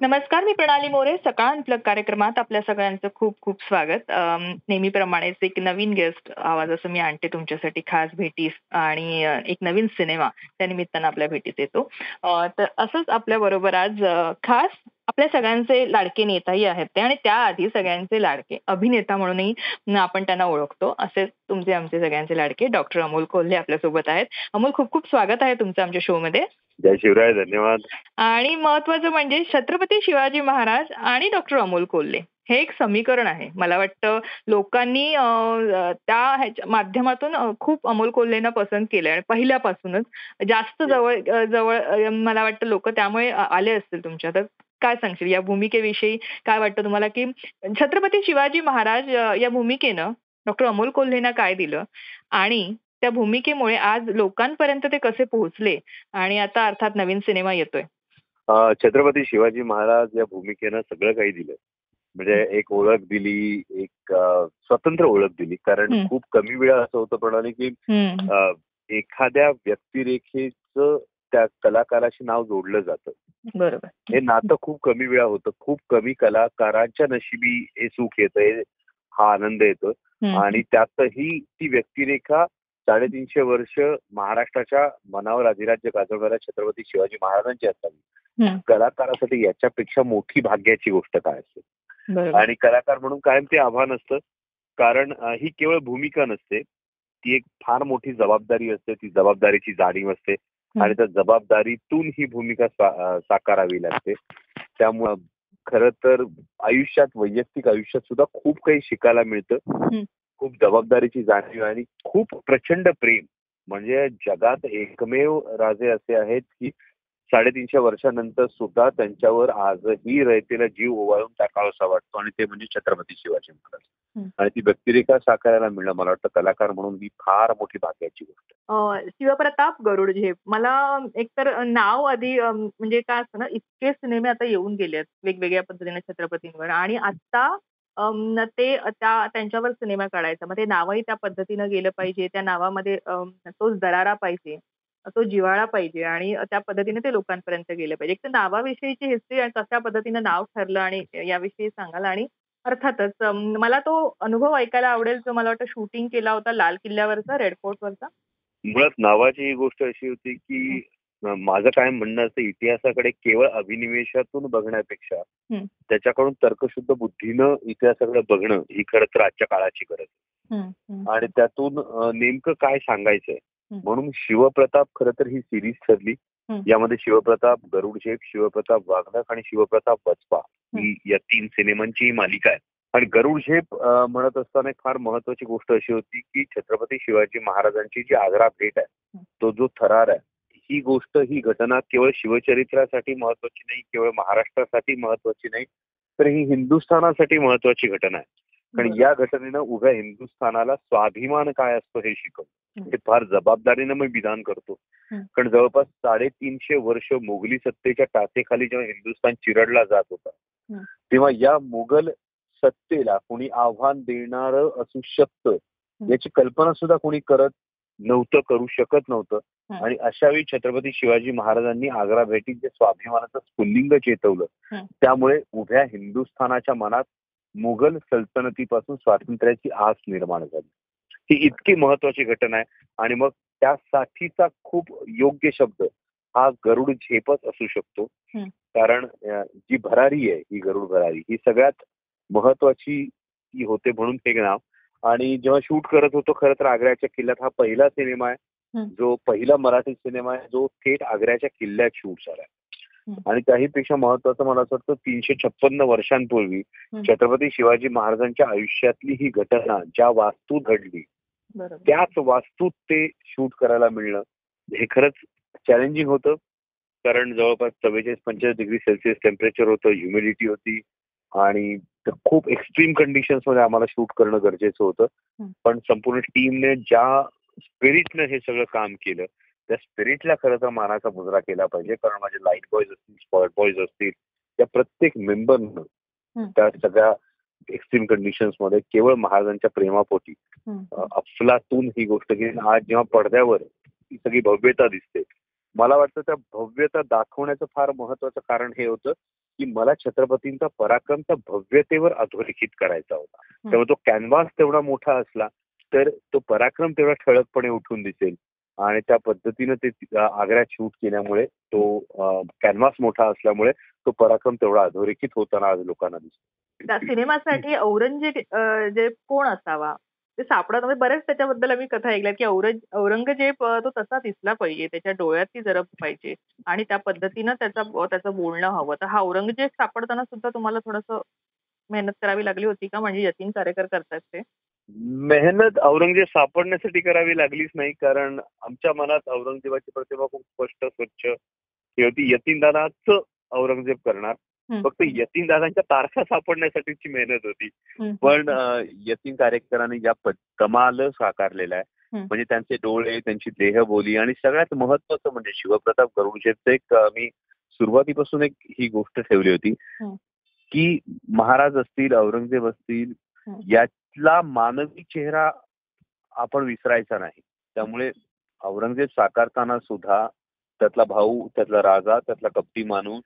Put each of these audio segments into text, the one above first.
नमस्कार मी प्रणाली मोरे. सकाळ अनप्लग कार्यक्रमात आपल्या सगळ्यांचं खूप खूप स्वागत. नेहमीप्रमाणेच एक नवीन गेस्ट आवाज असं मी आणते तुमच्यासाठी. खास भेटीस आणि एक नवीन सिनेमा त्या निमित्तानं आपल्या भेटीत येतो. तर असंच आपल्या बरोबर आज खास आपल्या सगळ्यांचे लाडके नेताही आहेत ते आणि त्याआधी सगळ्यांचे लाडके अभिनेता म्हणूनही आपण त्यांना ओळखतो. असे तुमचे आमचे सगळ्यांचे लाडके डॉक्टर अमोल कोल्हे आपल्यासोबत आहेत. अमोल खूप खूप स्वागत आहे तुमचं आमच्या शो मध्ये जय शिवराय धन्यवाद. आणि महत्वाचं म्हणजे छत्रपती शिवाजी महाराज आणि डॉक्टर अमोल कोल्हे हे एक समीकरण आहे. मला वाटतं लोकांनी त्या माध्यमातून खूप अमोल कोल्हेंना पसंत केलंय आणि पहिल्यापासूनच जास्त जवळ जवळ मला वाटतं लोक त्यामुळे आले असतील तुमच्या तर. काय सांगशील? या भूमिकेविषयी काय वाटतं तुम्हाला की छत्रपती शिवाजी महाराज या भूमिकेनं डॉक्टर अमोल कोल्हेंना काय दिलं? आणि त्या भूमिकेमुळे आज लोकांपर्यंत ते कसे पोहोचले? आणि आता अर्थात नवीन सिनेमा येतोय. छत्रपती शिवाजी महाराज या भूमिकेनं सगळं काही दिलं म्हणजे एक ओळख दिली एक स्वतंत्र ओळख दिली. कारण. खूप कमी वेळा असं होतं प्रणाली की एखाद्या व्यक्तिरेखेचं त्या कलाकाराशी नाव जोडलं जातं. हे नातं खूप कमी वेळा होतं. खूप कमी कलाकारांच्या नशिबी हे सुख येतं हा आनंद येतो. आणि त्यातही ती व्यक्तिरेखा साडेतीनशे वर्ष महाराष्ट्राच्या मनावर अधिराज्य गाजवणाऱ्या छत्रपती शिवाजी महाराजांची असावी. कलाकारासाठी याच्यापेक्षा मोठी भाग्याची गोष्ट काय असते? आणि कलाकार म्हणून कायम ते आव्हान असतं. कारण ही केवळ भूमिका नसते. ती एक फार मोठी जबाबदारी असते. ती जबाबदारीची जाणीव असते. आणि त्या जबाबदारीतून ही भूमिका साकारावी लागते. त्यामुळं खरं तर आयुष्यात वैयक्तिक आयुष्यात सुद्धा खूप काही शिकायला मिळतं. खूप जबाबदारीची जाणीव आणि खूप प्रचंड प्रेम. म्हणजे जगात एकमेव राजे असे आहेत की साडेतीनशे वर्षानंतर सुद्धा त्यांच्यावर आजही रयतेला जीव ओवाळून टाकावासा वाटतो आणि ते म्हणजे छत्रपती शिवाजी महाराज. आणि ती व्यक्तिरेखा साकारायला मिळणं मला वाटतं कलाकार म्हणून ही फार मोठी भाग्याची गोष्ट. शिवप्रताप गरुड झेप मला एकतर नाव आधी म्हणजे काय असतं ना इतके सिनेमे आता येऊन गेले आहेत वेगवेगळ्या पद्धतीने छत्रपतींवर. आणि आता ते त्या त्यांच्यावर सिनेमा काढायचा. मग ते नावही त्या पद्धतीनं गेलं पाहिजे. त्या नावामध्ये तोच दरारा पाहिजे. तो जिव्हाळा पाहिजे आणि त्या पद्धतीने ते लोकांपर्यंत गेलं पाहिजे एक तर नावाविषयीची हिस्ट्री आणि कशा पद्धतीनं नाव ठरलं आणि याविषयी सांगाल आणि अर्थातच मला तो अनुभव ऐकायला आवडेल जो मला वाटतं शूटिंग केला होता लाल किल्ल्यावरचा रेड फोर्टवरचा मुळात नावाची ही गोष्ट अशी होती की माझं काय म्हणणं असतं इतिहासाकडे केवळ अभिनिवेशातून बघण्यापेक्षा. त्याच्याकडून तर्कशुद्ध बुद्धीनं इतिहासाकडे बघणं ही खरं तर आजच्या काळाची गरज. आणि त्यातून नेमकं काय सांगायचंय. म्हणून शिवप्रताप खरं तर ही सिरीज ठरली. यामध्ये शिवप्रताप गरुड शेख शिवप्रताप वाघनख आणि शिवप्रताप बचपा ही. या तीन सिनेमांची ही मालिका आहे आणि गरुड झेप म्हणत असताना एक फार महत्वाची गोष्ट अशी होती की छत्रपती शिवाजी महाराजांची जी आग्रा भेट आहे. तो जो थरार आहे ही गोष्ट ही घटना केवळ शिवचरित्रासाठी महत्वाची नाही केवळ महाराष्ट्रासाठी महत्वाची नाही तर ही हिंदुस्थानासाठी महत्वाची घटना आहे. कारण. या घटनेनं उभ्या हिंदुस्थानाला स्वाभिमान काय असतो हे शिकवलं. हे फार जबाबदारीनं मी विधान करतो. कारण जवळपास साडेतीनशे वर्ष मोगली सत्तेच्या टाचेखाली जेव्हा हिंदुस्थान चिरडला जात होता. तेव्हा या मुघल सत्तेला कोणी आव्हान देणार असू शकतं याची कल्पना सुद्धा कोणी करत नव्हतं करू शकत नव्हतं. आणि अशा वेळी छत्रपती शिवाजी महाराजांनी आग्रा भेटीत जे स्वाभिमानाचं स्फुल्लिंग चेतवलं. त्यामुळे उभ्या हिंदुस्थानाच्या मनात मुघल सल्तनतीपासून स्वातंत्र्याची आस निर्माण झाली. ही इतकी महत्वाची घटना आहे आणि मग त्यासाठीचा खूप योग्य शब्द हा गरुड झेपच असू शकतो. कारण जी भरारी आहे ही गरुड भरारी ही सगळ्यात महत्वाची ती होते म्हणून ते नाव. आणि जेव्हा शूट करत होतो खरं तर आग्र्याच्या किल्ल्यात हा पहिला सिनेमा आहे. जो पहिला मराठी सिनेमा आहे जो थेट आग्र्याच्या किल्ल्यात शूट झाला आणि त्याहीपेक्षा महत्वाचं मला असं वाटतं तीनशे छप्पन्न वर्षांपूर्वी. छत्रपती शिवाजी महाराजांच्या आयुष्यातली ही घटना ज्या वास्तू घडली त्याच वास्तूत ते शूट करायला मिळणं हे खरंच चॅलेंजिंग होतं कारण जवळपास चव्वेचाळीस पंचेचाळीस डिग्री सेल्सिअस टेम्परेचर होतं ह्युमिडिटी होती आणि खूप एक्स्ट्रीम कंडिशन्समध्ये आम्हाला शूट करणं गरजेचं होतं. पण संपूर्ण टीमने ज्या स्पिरिटने हे सगळं काम केलं त्या स्पिरिटला खरं तर मानाचा मुजरा केला पाहिजे. कारण माझे लाइट बॉयज असतील स्पॉट बॉयज असतील त्या प्रत्येक मेंबरनं. त्या सगळ्या एक्स्ट्रीम कंडिशन्समध्ये केवळ महाराजांच्या प्रेमापोटी अफलातून ही गोष्ट आणि आज जेव्हा पडद्यावर ही सगळी भव्यता दिसते. मला वाटतं त्या भव्यता दाखवण्याचं फार महत्वाचं कारण हे होतं की मला छत्रपतींचा पराक्रम त्या भव्यतेवर अधोरेखित करायचा होता. त्यामुळे तो कॅनव्हास तेवढा मोठा असला तर तो पराक्रम तेवढा ठळकपणे उठून दिसेल. आणि त्या पद्धतीनं ते आग्र्यात शूट केल्यामुळे तो कॅनव्हास मोठा असल्यामुळे तो पराक्रम तेवढा अधोरेखित होताना आज लोकांना दिसतो. त्या सिनेमासाठी औरंगजेब जे कोण असावा ते सापडत म्हणजे बरेच त्याच्याबद्दल आम्ही कथा ऐकल्या की औरंग औरंगजेब तो तसा दिसला पाहिजे. त्याच्या डोळ्यात ती जरब पाहिजे. आणि त्या पद्धतीनं त्याचा त्याचं बोलणं हवं. तर हा औरंगजेब सापडताना सुद्धा तुम्हाला थोडस मेहनत करावी लागली होती का? म्हणजे यतीन कार्यकर करतात ते. मेहनत औरंगजेब सापडण्यासाठी करावी लागलीच नाही कारण आमच्या मनात औरंगजेबाची प्रतिभा खूप स्पष्ट स्वच्छ ही होती यतीनदादाच औरंगजेब करणार. फक्त यतीनदादांच्या तारखा सापडण्यासाठीची मेहनत होती. पण यतीन कार्यकरांनी ज्या कमाल साकारलेला आहे. म्हणजे त्यांचे डोळे त्यांची देहबोली आणि सगळ्यात महत्वाचं म्हणजे शिवप्रताप गरुडशेठचं एक मी सुरुवातीपासून एक ही गोष्ट ठेवली होती. की महाराज असतील औरंगजेब असतील हम्म. यातला मानवी चेहरा आपण विसरायचा नाही. त्यामुळे औरंगजेब साकारताना सुद्धा त्यातला भाऊ त्यातला राजा त्यातला कपटी माणूस.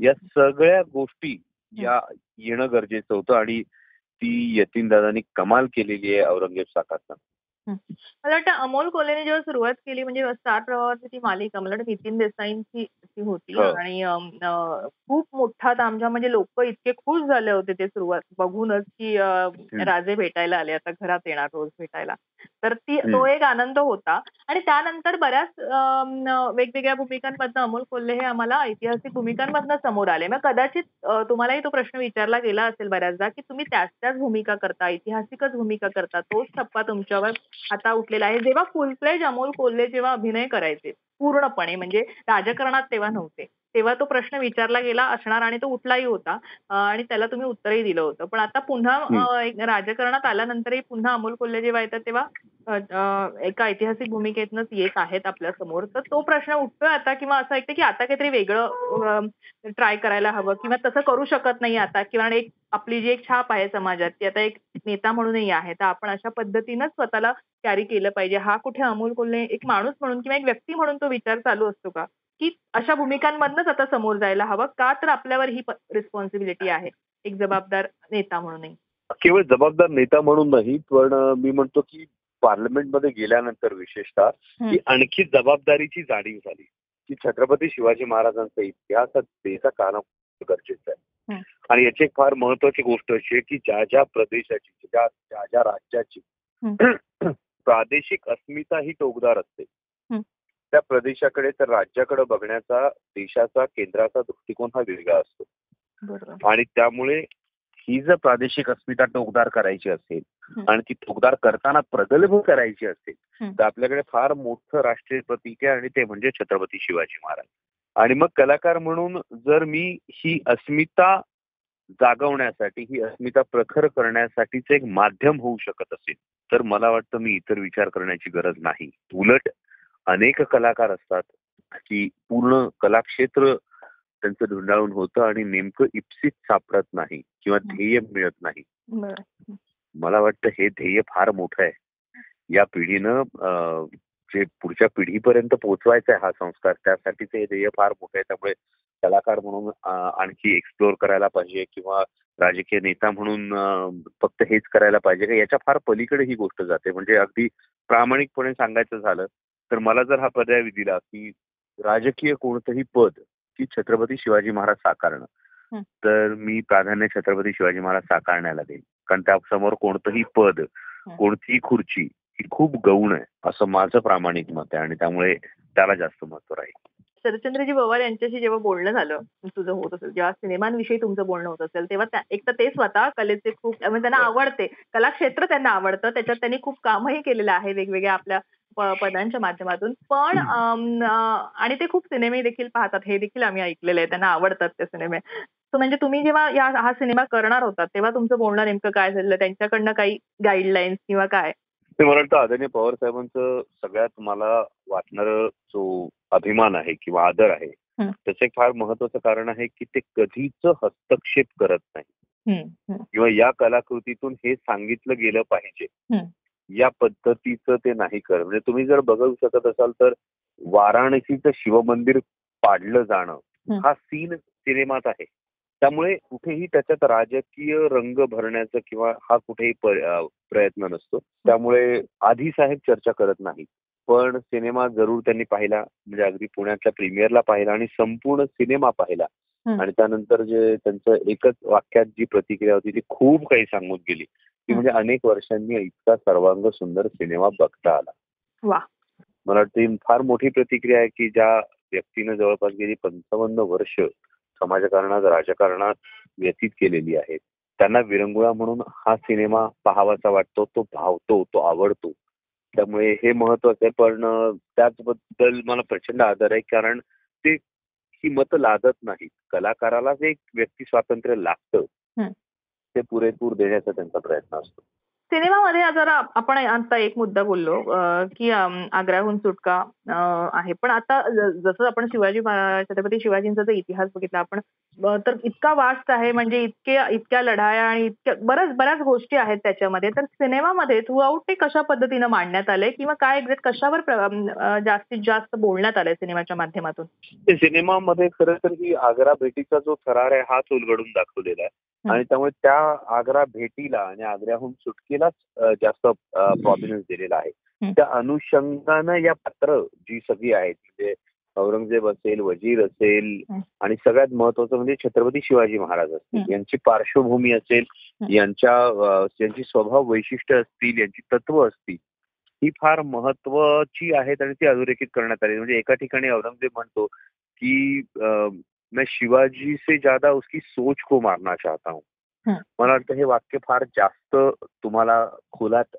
या सगळ्या गोष्टी या येणं गरजेचं होतं आणि ती यतीनदादांनी कमाल केलेली आहे औरंगजेब साकारताना. मला वाटतं अमोल कोल्हेने जेव्हा सुरुवात केली म्हणजे स्टार प्रवाहाची ती मालिका मला वाटतं नितीन देसाईंची ती होती हो. आणि अम, अं, खूप मोठा तामझाम म्हणजे लोक इतके खुश झाले होते ते सुरुवात. बघूनच की अं, राजे भेटायला आले आता घरात येणार रोज भेटायला. तर ती तो. एक आनंद होता. आणि त्यानंतर बऱ्याच अम, वेगवेगळ्या भूमिकांमधनं अमोल कोल्हे हे आम्हाला ऐतिहासिक भूमिकांमधनं समोर आले. मग कदाचित अं, तुम्हालाही तो प्रश्न विचारला गेला असेल बऱ्याचदा की तुम्ही त्याच त्याच भूमिका करता ऐतिहासिकच भूमिका करता तोच टप्पा तुमच्यावर आता उठलेला आहे. जेव्हा फुल फ्लेज अमोल कोल्हे जेव्हा अभिनय करायचे पूर्णपणे म्हणजे राजकारणात तेव्हा नव्हते. तेव्हा तो प्रश्न विचारला गेला असणार आणि तो उठलाही होता. आणि त्याला तुम्ही उत्तरही दिलं होतं. पण आता पुन्हा राजकारणात आल्यानंतरही पुन्हा अमोल कोल्हे जेव्हा येतात तेव्हा एका ऐतिहासिक भूमिकेतनंच येत आहेत आपल्यासमोर. तर तो प्रश्न उठतोय आता किंवा असं ऐकतं की आता काहीतरी वेगळं ट्राय करायला हवं किंवा तसं करू शकत नाही आता किंवा एक आपली जी एक छाप आहे समाजात ती आता एक नेता म्हणूनही आहे. तर आपण अशा पद्धतीनंच स्वतःला कॅरी केलं पाहिजे. हा कुठे अमोल कोल्हे एक माणूस म्हणून किंवा एक व्यक्ती म्हणून तो विचार चालू असतो का? की अशा भूमिकांमधनच आता समोर जायला हवं. का तर आपल्यावर ही रिस्पॉन्सिबिलिटी आहे. एक जबाबदार नेता म्हणूनही. केवळ जबाबदार नेता म्हणून नाही पण मी म्हणतो की पार्लमेंटमध्ये गेल्यानंतर विशेषतः की आणखी जबाबदारीची जाणीव झाली. की छत्रपती शिवाजी महाराजांचा इतिहास हा देशा काळा गरजेचा आहे. आणि याची एक फार महत्वाची गोष्ट अशी आहे की ज्या ज्या प्रदेशाची ज्या ज्या ज्या राज्याची प्रादेशिक अस्मिता ही टोकदार असते. त्या प्रदेशाकडे तर राज्याकडे बघण्याचा देशाचा केंद्राचा दृष्टिकोन हा वेगळा असतो आणि त्यामुळे ही जर प्रादेशिक अस्मिता टोकदार करायची असेल. आणि ती टोकदार करताना प्रगल्भ करायची असेल. तर आपल्याकडे फार मोठं राष्ट्रीय प्रतीक आहे आणि ते म्हणजे छत्रपती शिवाजी महाराज आणि मग कलाकार म्हणून जर मी ही अस्मिता जागवण्यासाठी ही अस्मिता प्रखर करण्यासाठीच एक माध्यम होऊ शकत असेल तर मला वाटतं मी इतर विचार करण्याची गरज नाही उलट अनेक कलाकार असतात की पूर्ण कलाक्षेत्र त्यांचं धुंडाळून होतं आणि नेमकं इप्सित सापडत नाही किंवा ध्येय मिळत नाही. मला वाटतं हे ध्येय फार मोठं आहे. या पिढीनं जे पुढच्या पिढीपर्यंत पोहोचवायचं आहे हा संस्कार त्यासाठीचं हे ध्येय फार मोठं आहे. त्यामुळे कलाकार म्हणून आणखी एक्सप्लोअर करायला पाहिजे किंवा राजकीय नेता म्हणून फक्त हेच करायला पाहिजे. का याच्या फार पलीकडे ही गोष्ट जाते. म्हणजे अगदी प्रामाणिकपणे सांगायचं झालं तर मला जर हा पर्याय दिला की राजकीय कोणतंही पद की छत्रपती शिवाजी महाराज साकारणं हं. तर मी प्राधान्य छत्रपती शिवाजी महाराज साकारण्याला देईन. कारण त्यासमोर कोणतंही पद कोणतीही खुर्ची ही खूप गौण आहे असं माझं प्रामाणिक मत आहे आणि त्यामुळे त्याला जास्त महत्त्व राहील. शरदचंद्रजी पवार यांच्याशी जेव्हा बोलणं झालं तुझं होत असेल जेव्हा सिनेमांविषयी तुमचं बोलणं होत असेल तेव्हा एक तर ते स्वतः कलेचे खूप म्हणजे त्यांना आवडते. कलाक्षेत्र त्यांना आवडतं त्याच्यात त्यांनी खूप कामही केलेलं आहे वेगवेगळ्या आपल्या पदांच्या माध्यमातून. पण आणि ते खूप सिनेमे देखील पाहतात. हे देखील आम्ही ऐकलेलं आहे. त्यांना आवडतात ते सिनेमे. So म्हणजे तुम्ही जेव्हा या हा सिनेमा करणार होता तेव्हा तुमचं बोलणं नेमकं काय झालं त्यांच्याकडनं काही गाईडलाईन्स किंवा काय? ते मला वाटतं आदरणीय पवार साहेबांचं सगळ्यात मला वाटणार जो अभिमान आहे किंवा आदर आहे. त्याचं एक फार महत्वाचं कारण आहे की ते कधीच हस्तक्षेप करत नाही. किंवा या कलाकृतीतून हे सांगितलं गेलं पाहिजे. या पद्धतीचं ते नाही करत. म्हणजे तुम्ही जर बघू शकत असाल तर वाराणसीचं शिवमंदिर पाडलं जाणं हं. सीन सिनेमात आहे. त्यामुळे कुठेही त्याच्यात राजकीय रंग भरण्याचं किंवा हा कुठेही प्रयत्न नसतो. त्यामुळे आधी साहेब चर्चा करत नाही पण सिनेमा जरूर त्यांनी पाहिला. म्हणजे अगदी पुण्यातल्या प्रीमियरला पाहिला आणि संपूर्ण सिनेमा पाहिला. आणि त्यानंतर जे त्यांचं एकच वाक्यात जी प्रतिक्रिया होती ती खूप काही सांगून गेली. हं. म्हणजे अनेक वर्षांनी इतका सर्वांग सुंदर सिनेमा बघता आला. मला वाटतं फार मोठी प्रतिक्रिया आहे की ज्या व्यक्तीनं जवळपास गेली पंचावन्न वर्ष समाजकारणात राजकारणात व्यतीत केलेली आहेत. त्यांना विरंगुळा म्हणून हा सिनेमा पाहावाचा वाटतो तो भावतो तो आवडतो. त्यामुळे हे महत्वाचं आहे पण त्याचबद्दल मला प्रचंड आदर आहे कारण ते ही मतं लादत नाहीत. कलाकारालाच एक व्यक्ती स्वातंत्र्य लागतं. ते पुरेपूर देण्याचा त्यांचा प्रयत्न असतो. सिनेमामध्ये जरा आपण आता एक मुद्दा बोललो की आग्र्याहून सुटका आहे. पण आता जसं आपण शिवाजी महाराज छत्रपती शिवाजींचा जर इतिहास बघितला आपण तर इतका वास्ट आहे म्हणजे इतके इतक्या लढाया आणि इतक्या बऱ्याच बऱ्याच गोष्टी आहेत त्याच्यामध्ये. तर सिनेमामध्ये थ्रू आउट ते कशा पद्धतीनं मांडण्यात आले किंवा काय एक्झॅक्ट कशावर जास्तीत जास्त बोलण्यात आलंय सिनेमाच्या माध्यमातून? सिनेमामध्ये खरं तर ही आग्रा भेटीचा जो थरार आहे हाच उलगडून दाखवलेला आहे. आणि त्यामुळे त्या आग्रा भेटीला आणि आग्र्याहून सुटकेलाच जास्त प्रॉमिनन्स दिलेला आहे. त्या अनुषंगानं या पात्र जी सगळी आहेत म्हणजे औरंगजेब असेल वजीर असेल. आणि सगळ्यात महत्वाचं म्हणजे छत्रपती शिवाजी महाराज असतील. यांची पार्श्वभूमी असेल. यांच्या यांची स्वभाव वैशिष्ट्य असतील यांची तत्व असतील ही फार महत्वाची आहेत आणि ती अधोरेखित करण्यात आली म्हणजे एका ठिकाणी औरंगजेब म्हणतो की मैं शिवाजी से ज्यादा उसकी सोच को मारना चाहता हूँ हं. मला वाटतं हे वाक्य फार जास्त तुम्हाला खोलात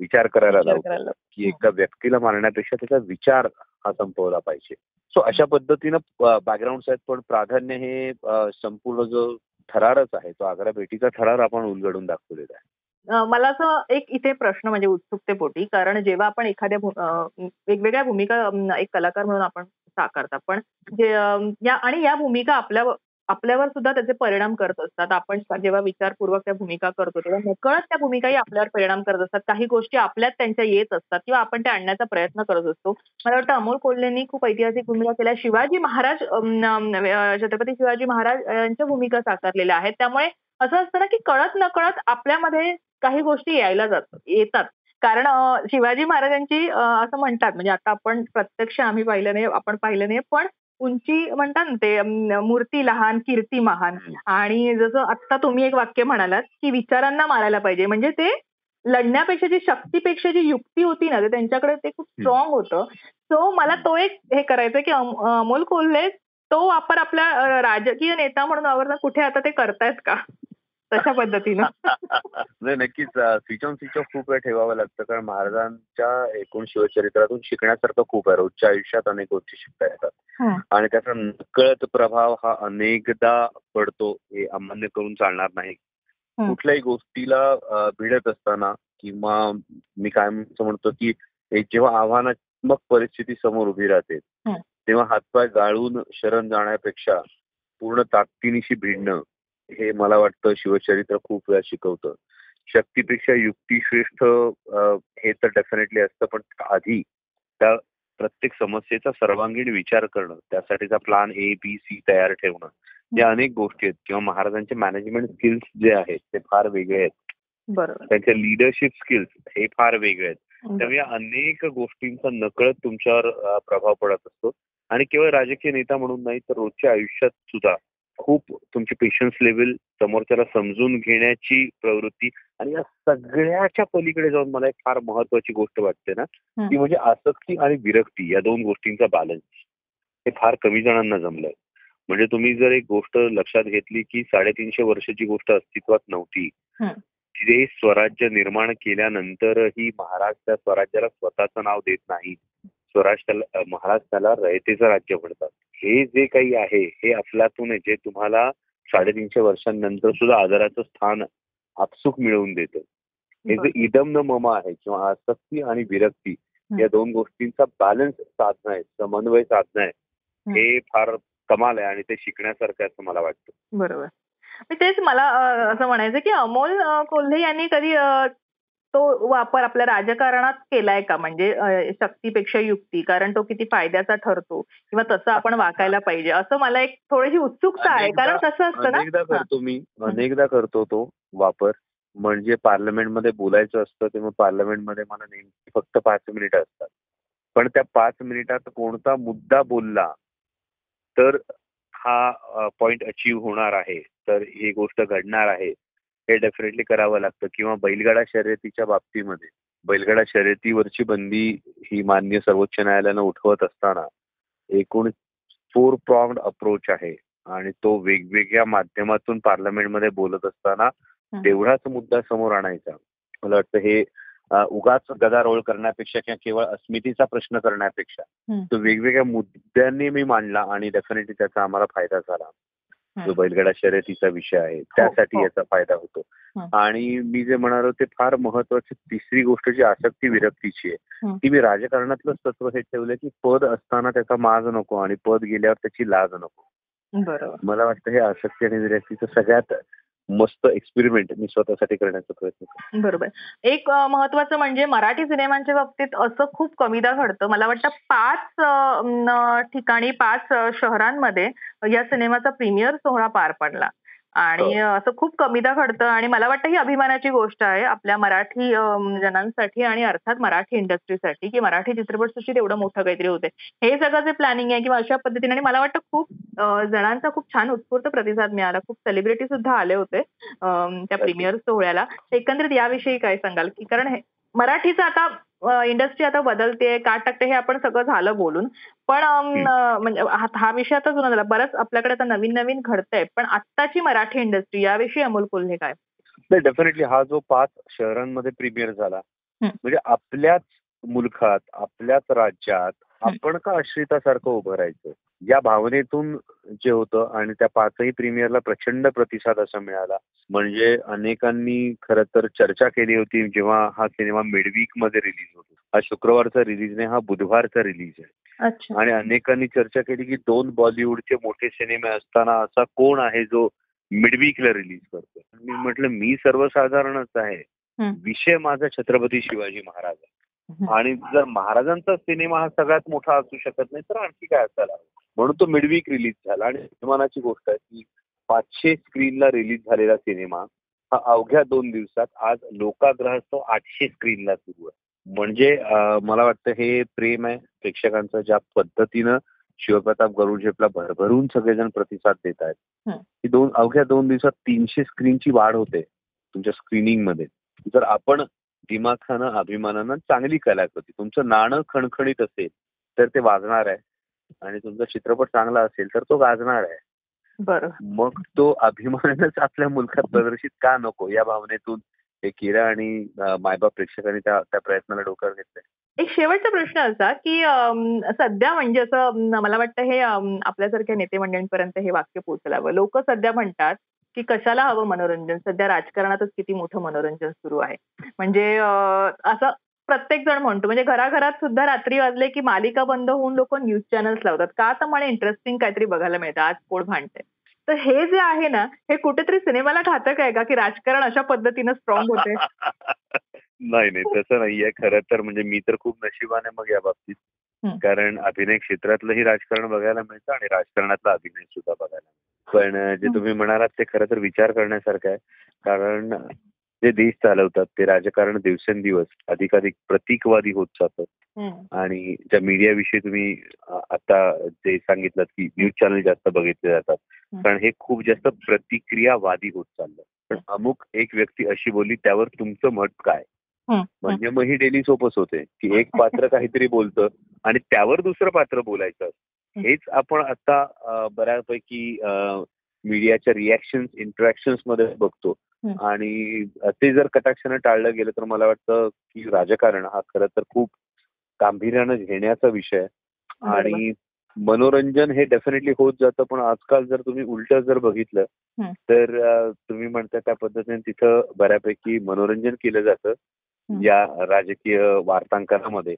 विचार करायला लावतं. की एका व्यक्तीला मारण्यापेक्षा त्याचा विचार हा संपवला पाहिजे सो अशा पद्धतीनं बॅकग्राऊंड आहेत पण प्राधान्य हे संपूर्ण जो थरारच आहे तो आग्रा भेटीचा थरार आपण उलगडून दाखवलेला आहे मला असं एक इथे प्रश्न म्हणजे उत्सुकतेपोटी कारण जेव्हा आपण एखाद्या वेगवेगळ्या भूमिका एक कलाकार म्हणून आपण साकारतात पण जे या आणि या भूमिका आपल्या आपल्यावर सुद्धा त्याचे परिणाम करत असतात. आपण जेव्हा विचारपूर्वक त्या भूमिका करतो तेव्हा नकळत त्या भूमिकाही आपल्यावर परिणाम करत असतात. काही गोष्टी आपल्यात त्यांच्या येत असतात किंवा आपण त्या आणण्याचा प्रयत्न करत असतो. मला वाटतं अमोल कोल्हेंनी खूप ऐतिहासिक भूमिका केल्या. शिवाजी महाराज छत्रपती शिवाजी महाराज यांच्या भूमिका साकारलेल्या आहेत. त्यामुळे असं असतं ना की कळत नकळत आपल्यामध्ये काही गोष्टी यायला जात येतात. कारण शिवाजी महाराजांची असं म्हणतात म्हणजे आता आपण प्रत्यक्ष आम्ही पाहिलं नाही आपण पाहिलं नाही पण उंची म्हणतात ना ते मूर्ती लहान कीर्ती महान. आणि जसं आत्ता तुम्ही एक वाक्य म्हणालात की विचारांना मारायला पाहिजे. म्हणजे ते लढण्यापेक्षा जी शक्तीपेक्षा जी युक्ती होती ना ते त्यांच्याकडे ते खूप स्ट्रॉंग होतं. सो मला तो एक हे करायचं की अम- अमोल कोल्हे तो वापर आपल्या अं, राजकीय नेता म्हणून वापरणं कुठे आता ते करतायत का? तशा पद्धतीनं नाही नक्कीच स्विच ऑन स्विच ऑफ खूप वेळ ठेवावं लागतं कारण महाराजांच्या एकूण शिवचरित्रातून शिकण्यासारखं खूप आहे रोजच्या आयुष्यात अनेक गोष्टी शिकता येतात. आणि त्याचा नकळत प्रभाव हा अनेकदा पडतो हे अमान्य करून चालणार नाही. कुठल्याही गोष्टीला भिडत असताना किंवा मी काय म्हणतो की एक जेव्हा आव्हानात्मक परिस्थिती समोर उभी राहते. तेव्हा हातपाय गाळून शरण जाण्यापेक्षा पूर्ण ताकदीनिशी भिडणं हे मला वाटतं शिवचरित्र खूप वेळा शिकवतं. शक्तीपेक्षा युक्ती श्रेष्ठ हे तर डेफिनेटली असतं पण आधी त्या प्रत्येक समस्येचा सर्वांगीण विचार करणं त्यासाठीचा प्लान ए बी सी तयार ठेवणं या अनेक गोष्टी आहेत. किंवा महाराजांचे मॅनेजमेंट स्किल्स जे आहेत ते फार वेगळे आहेत. बरोबर. त्यांचे लिडरशिप स्किल्स हे फार वेगळे आहेत. त्यामुळे या अनेक गोष्टींचा नकळत तुमच्यावर प्रभाव पडत असतो. आणि केवळ राजकीय नेता म्हणून नाही तर रोजच्या आयुष्यात सुद्धा खूप तुमची पेशन्स लेवल समोरच्याला समजून घेण्याची प्रवृत्ती आणि या सगळ्याच्या पलीकडे जाऊन मला एक फार महत्वाची गोष्ट वाटते ना ती म्हणजे आसक्ती आणि विरक्ती या दोन गोष्टींचा बॅलन्स हे फार कमी जणांना जमलंय. म्हणजे तुम्ही जर एक गोष्ट लक्षात घेतली की साडेतीनशे वर्षाची गोष्ट अस्तित्वात नव्हती. ते स्वराज्य निर्माण केल्यानंतरही महाराज त्या स्वराज्याला स्वतःचं नाव देत नाही. स्वराज त्याला महाराज त्याला रयतेचं राज्य म्हणतात. हे जे काही आहे हे अफलातून आहे जे तुम्हाला साडेतीनशे वर्षांनंतर सुद्धा आदराचं स्थान आपसुक मिळवून देतं. हे जे इदम न मम आहे किंवा आसक्ती आणि विरक्ती या दोन गोष्टींचा बॅलन्स साधणं आहे समन्वय साधणं आहे. हे. फार कमाल आहे आणि ते शिकण्यासारखं असं मला वाटतं. बरोबर. तेच मला असं म्हणायचं की अमोल कोल्हे यांनी कधी तो वापर आपल्या राजकारणात केलाय का? म्हणजे अ, शक्तीपेक्षा युक्ती कारण तो किती फायद्याचा ठरतो किंवा तसं आपण वागायला पाहिजे. असं मला एक थोडीशी उत्सुकता आहे कारण अनेकदा- कसं असतं ना. अनेकदा करतो मी. अनेकदा करतो तो वापर. म्हणजे पार्लमेंटमध्ये बोलायचं असतं तेव्हा पार्लमेंटमध्ये मला नेमकी फक्त पाच मिनिटं असतात. पण त्या पाच मिनिटात कोणता मुद्दा बोलला तर हा पॉइंट अचीव्ह होणार आहे. तर ही गोष्ट घडणार आहे. हे डेफिनेटली करावं लागतं किंवा बैलगाडा शर्यतीच्या बाबतीमध्ये बैलगाडा शर्यतीवरची बंदी ही मान्य सर्वोच्च न्यायालयानं उठवत असताना एकूण फोर प्रॉंग अप्रोच आहे आणि तो वेगवेगळ्या माध्यमातून पार्लमेंटमध्ये बोलत असताना. तेवढाच मुद्दा समोर आणायचा मला वाटतं हे उगाच गदारोळ करण्यापेक्षा किंवा केवळ अस्मितीचा प्रश्न करण्यापेक्षा. तो वेगवेगळ्या मुद्द्यांनी मी मांडला आणि डेफिनेटली त्याचा आम्हाला फायदा झाला. जो बैलगाडा शर्यतीचा विषय आहे त्यासाठी हो. याचा फायदा होतो हं. आणि मी जे म्हणालो ते फार महत्वाची तिसरी गोष्ट जी आसक्ती विरक्तीची आहे हं. ती मी राजकारणातलंच तत्व हे ठेवलं की पद असताना त्याचा माज नको आणि पद गेल्यावर त्याची लाज नको बरोबर मला वाटतं हे आसक्ती आणि विरक्तीचं सगळ्यात मस्त एक्सपेरिमेंट मी स्वतःसाठी करण्याचा प्रयत्न करतो. बरोबर. एक महत्वाचं म्हणजे मराठी सिनेमांच्या बाबतीत असं खूप कमीदा घडतं. मला वाटतं पाच ठिकाणी पाच शहरांमध्ये या सिनेमाचा प्रीमियर सोहळा पार पडला. आणि हो. असं खूप कमीदा घडतं आणि मला वाटतं ही अभिमानाची गोष्ट आहे. आपल्या मराठी अ, जनांसाठी आणि अर्थात मराठी इंडस्ट्रीसाठी की मराठी चित्रपटसृष्टीत एवढं मोठं काहीतरी होतंय. हे सगळं जे प्लॅनिंग आहे किंवा अशा पद्धतीने आणि मला वाटतं खूप अ, जणांचा खूप छान उत्स्फूर्त प्रतिसाद मिळाला. खूप सेलिब्रिटी सुद्धा आले होते त्या प्रीमियर सोहळ्याला. एकंदरीत याविषयी काय सांगाल? की कारण हे मराठीचं आता इंडस्ट्री आता बदलते काट टाकते हे आपण सगळं झालं बोलून पण. अ, म्हणजे हा हा विषय आता जुना झाला बरंच आपल्याकडे आता नवीन नवीन घडतंय पण आत्ताची मराठी इंडस्ट्री याविषयी अमोल कोल्हे काय नाही डेफिनेटली हा जो पाच शहरांमध्ये प्रीमियर झाला हं. म्हणजे आपल्याच मुलखात आपल्याच राज्यात हं. आपण का आश्रितासारखं उभं राहायचं या भावनेतून जे होतं आणि त्या पाचही प्रीमियरला प्रचंड प्रतिसाद असा मिळाला. म्हणजे अनेकांनी खरं तर चर्चा केली होती जेव्हा हा सिनेमा मिडवीकमध्ये रिलीज होतो. हा शुक्रवारचा रिलीज नाही हा बुधवारचा रिलीज आहे. अच्छा. आणि अनेकांनी चर्चा केली की दोन बॉलिवूडचे मोठे सिनेमे असताना असा कोण आहे जो मिडवीकला रिलीज करतो मी म्हटलं मी सर्वसाधारणच आहे. विषय माझा छत्रपती शिवाजी महाराज आहे. आणि जर महाराजांचा सिनेमा हा सगळ्यात मोठा असू शकत नाही तर आणखी काय असायला? म्हणून तो मिडवीक रिलीज झाला. आणि अभिमानाची गोष्ट आहे की पाचशे स्क्रीनला रिलीज झालेला सिनेमा हा अवघ्या दोन दिवसात आज लोकाग्रहास्तव आठशे स्क्रीनला सुरू आहे. म्हणजे मला वाटतं हे प्रेम आहे प्रेक्षकांचं ज्या पद्धतीनं शिवप्रताप गरुडझेपला भरभरून सगळेजण प्रतिसाद देत आहेत. हं. की दोन अवघ्या दोन दिवसात तीनशे स्क्रीनची वाढ होते तुमच्या स्क्रीनिंगमध्ये. जर आपण दिमाखानं अभिमानानं चांगली कलाकृती तुमचं नाणं खणखणीत असेल तर ते वाजणार आहे. आणि तुमचा चित्रपट चांगला असेल तर तो गाजणार आहे. बरं मग तो अभिमानानच आपल्या मुलखात प्रदर्शित का नको या भावनेतून हे किरा आणि मायबाप प्रेक्षकांनी त्या त्या प्रयत्नाला डोक्यावर घेतलंय. एक शेवटचा प्रश्न असा की सध्या म्हणजे असं मला वाटतं हे आपल्यासारख्या नेते मंडळींपर्यंत हे वाक्य पोहोचलावं लोक सध्या म्हणतात की कशाला हवं मनोरंजन? सध्या राजकारणातच किती मोठं मनोरंजन सुरू आहे. म्हणजे असं प्रत्येक जण म्हणतो म्हणजे घराघरात सुद्धा रात्री वाजले की मालिका बंद होऊन लोक न्यूज चॅनल्स लावतात. का तर मला इंटरेस्टिंग काहीतरी बघायला मिळतं. आज पोट भांडते तर हे जे आहे ना हे कुठेतरी सिनेमाला घातक आहे का? की राजकारण अशा पद्धतीनं स्ट्रॉंग होते नाही नाही तसं नाहीये. खरं तर म्हणजे मी तर खूप नशिबाने मग या बाबतीत कारण अभिनय क्षेत्रातलंही राजकारण बघायला मिळतं आणि राजकारणातला अभिनय सुद्धा बघायला. पण जे. तुम्ही म्हणालात ते खरं तर विचार करण्यासारखं आहे कारण जे देश चालवतात ते राजकारण दिवसेंदिवस अधिकाधिक प्रतीकवादी होत जातं. आणि ज्या मीडियाविषयी तुम्ही आता जे सांगितलं की न्यूज चॅनल जास्त बघितले जातात. कारण हे खूप जास्त प्रतिक्रियावादी होत चाललं पण अमुक एक व्यक्ती अशी बोलली त्यावर तुमचं मत काय. म्हणजे मग ही डेली सोपच होते की एक पात्र काहीतरी बोलतं आणि त्यावर दुसरं पात्र बोलायचं असतं. हेच आपण आता बऱ्यापैकी मीडियाच्या रिॲक्शन इंटरॅक्शनमध्ये बघतो. आणि ते जर कटाक्षानं टाळलं गेलं तर मला वाटतं की राजकारण हा खरं तर खूप गांभीर्यानं घेण्याचा विषय. आणि मनोरंजन हे डेफिनेटली होत जातं पण आजकाल जर तुम्ही उलट जर बघितलं. तर तुम्ही म्हणता त्या पद्धतीने तिथं बऱ्यापैकी मनोरंजन केलं जातं. या राजकीय वार्तांकनामध्ये.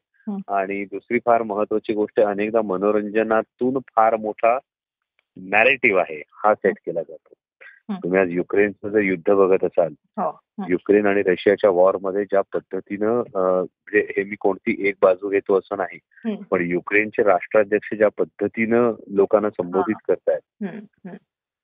आणि दुसरी फार महत्वाची गोष्ट अनेकदा मनोरंजनातून फार मोठा नॅरेटिव्ह आहे हा सेट केला जातो. तुम्ही आज युक्रेनचं जर युद्ध बघत असाल हो. युक्रेन आणि रशियाच्या वॉरमध्ये ज्या पद्धतीनं म्हणजे हे मी कोणती एक बाजू घेतो असं नाही. पण युक्रेनचे राष्ट्राध्यक्ष ज्या पद्धतीनं लोकांना संबोधित करतायत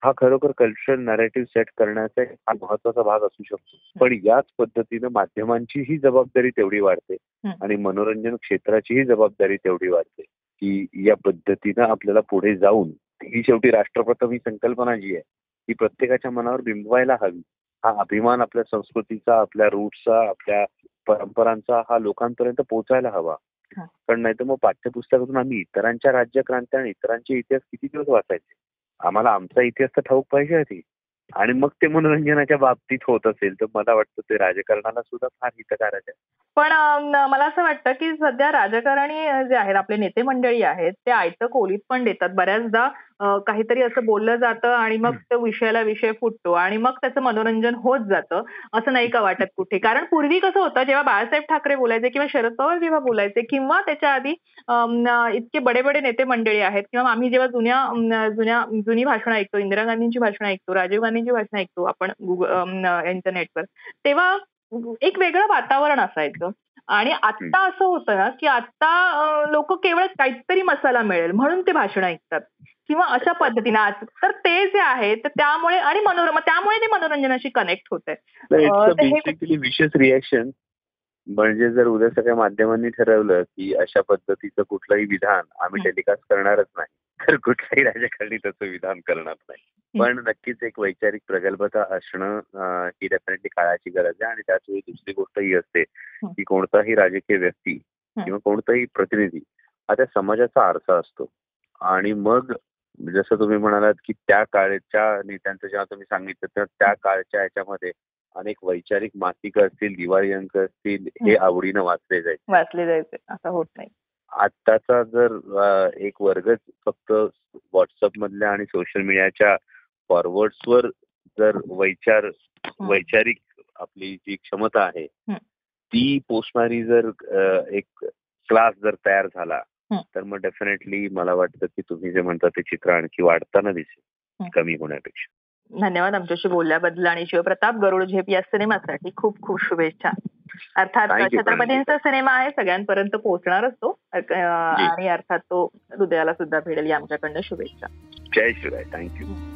हं, खरोखर कल्चरल नॅरेटिव्ह सेट करण्याचा एक महत्त्वाचा भाग असू शकतो. पण याच पद्धतीनं माध्यमांचीही जबाबदारी तेवढी वाढते. आणि मनोरंजन क्षेत्राचीही जबाबदारी तेवढी वाढते. की या पद्धतीनं आपल्याला पुढे जाऊन ही शेवटी राष्ट्रप्रथम ही संकल्पना जी आहे ती प्रत्येकाच्या मनावर बिंबवायला हवी. हा अभिमान आपल्या संस्कृतीचा आपल्या रूटचा आपल्या परंपरांचा हा लोकांपर्यंत पोहोचायला हवा. कारण नाही तर मग पाठ्यपुस्तकातून आम्ही इतरांच्या राज्यक्रांती आणि इतरांचे इतिहास किती दिवस वाचायचे? आम्हाला आमचा इतिहास तर ठाऊक पाहिजे आधी. आणि मग ते मनोरंजनाच्या बाबतीत होत असेल तर मला वाटतं ते राजकारणाला सुद्धा फार हितकारक आहे. पण मला असं वाटतं की सध्या राजकारणी जे आहेत आपले नेते मंडळी आहेत ते आयतं कोलीत पण देतात. बऱ्याचदा काहीतरी असं बोललं जातं आणि मग तो विषयाला विषय फुटतो आणि मग त्याचं मनोरंजन होत जातं असं नाही का वाटत कुठे? कारण पूर्वी कसं होतं जेव्हा बाळासाहेब ठाकरे बोलायचे किंवा शरद पवार जेव्हा बोलायचे किंवा त्याच्या आधी इतके बडे बडे नेते मंडळी आहेत किंवा आम्ही जेव्हा जुन्या जुन्या जुनी भाषणं ऐकतो इंदिरा गांधींची भाषणं ऐकतो राजीव गांधींची भाषणं ऐकतो आपण इंटरनेटवर तेव्हा एक वेगळं वातावरण असायचं. आणि आता असं होतं ना की आता लोक केवळ काहीतरी मसाला मिळेल म्हणून ते भाषण ऐकतात. किंवा अशा पद्धतीने आज. तर ते जे आहे तर त्यामुळे आणि मनोरम त्यामुळे ते मनोरंजनाशी कनेक्ट होत आहे विशेष रिॲक्शन म्हणजे जर उद्या सगळ्या माध्यमांनी ठरवलं की अशा पद्धतीचं कुठलंही विधान आम्ही. टेलिकास्ट करणारच नाही तर कुठल्याही राजकारणी तसं विधान करणार नाही. पण नक्कीच एक वैचारिक प्रगल्भता असणं ही डेफिनेटली काळाची गरज आहे. आणि त्याच वेळी दुसरी गोष्ट ही असते. की कोणताही राजकीय व्यक्ती. किंवा कोणताही प्रतिनिधी हा त्या समाजाचा आरसा असतो. आणि मग जसं तुम्ही म्हणालात की त्या काळच्या नेत्यांचं जेव्हा तुम्ही सांगितलं तर त्या काळच्या ह्याच्यामध्ये अनेक वैचारिक मासिकं असतील दिवाळी अंक असतील हे. आवडीनं वाचले जायचे वाचले जायचे असं होत नाही आत्ताचा जर एक वर्गच फक्त व्हॉट्सअप मधल्या आणि सोशल मीडियाच्या फॉरवर्ड्सवर जर वैचार वैचारिक आपली जी क्षमता आहे. ती पोचणारी जर एक क्लास जर तयार झाला. तर मग डेफिनेटली मला वाटतं की तुम्ही जे म्हणता ते चित्र आणखी वाढताना दिसेल. कमी होण्यापेक्षा. धन्यवाद आमच्याशी बोलल्याबद्दल आणि शिवप्रताप गरुड झेप या सिनेमासाठी खूप खूप शुभेच्छा. अर्थात छत्रपतींचा सिनेमा आहे सगळ्यांपर्यंत पोहोचणारच तो. आणि अर्थात तो हृदयाला सुद्धा भिडेल या आमच्याकडनं शुभेच्छा. जय शिवराय थँक्यू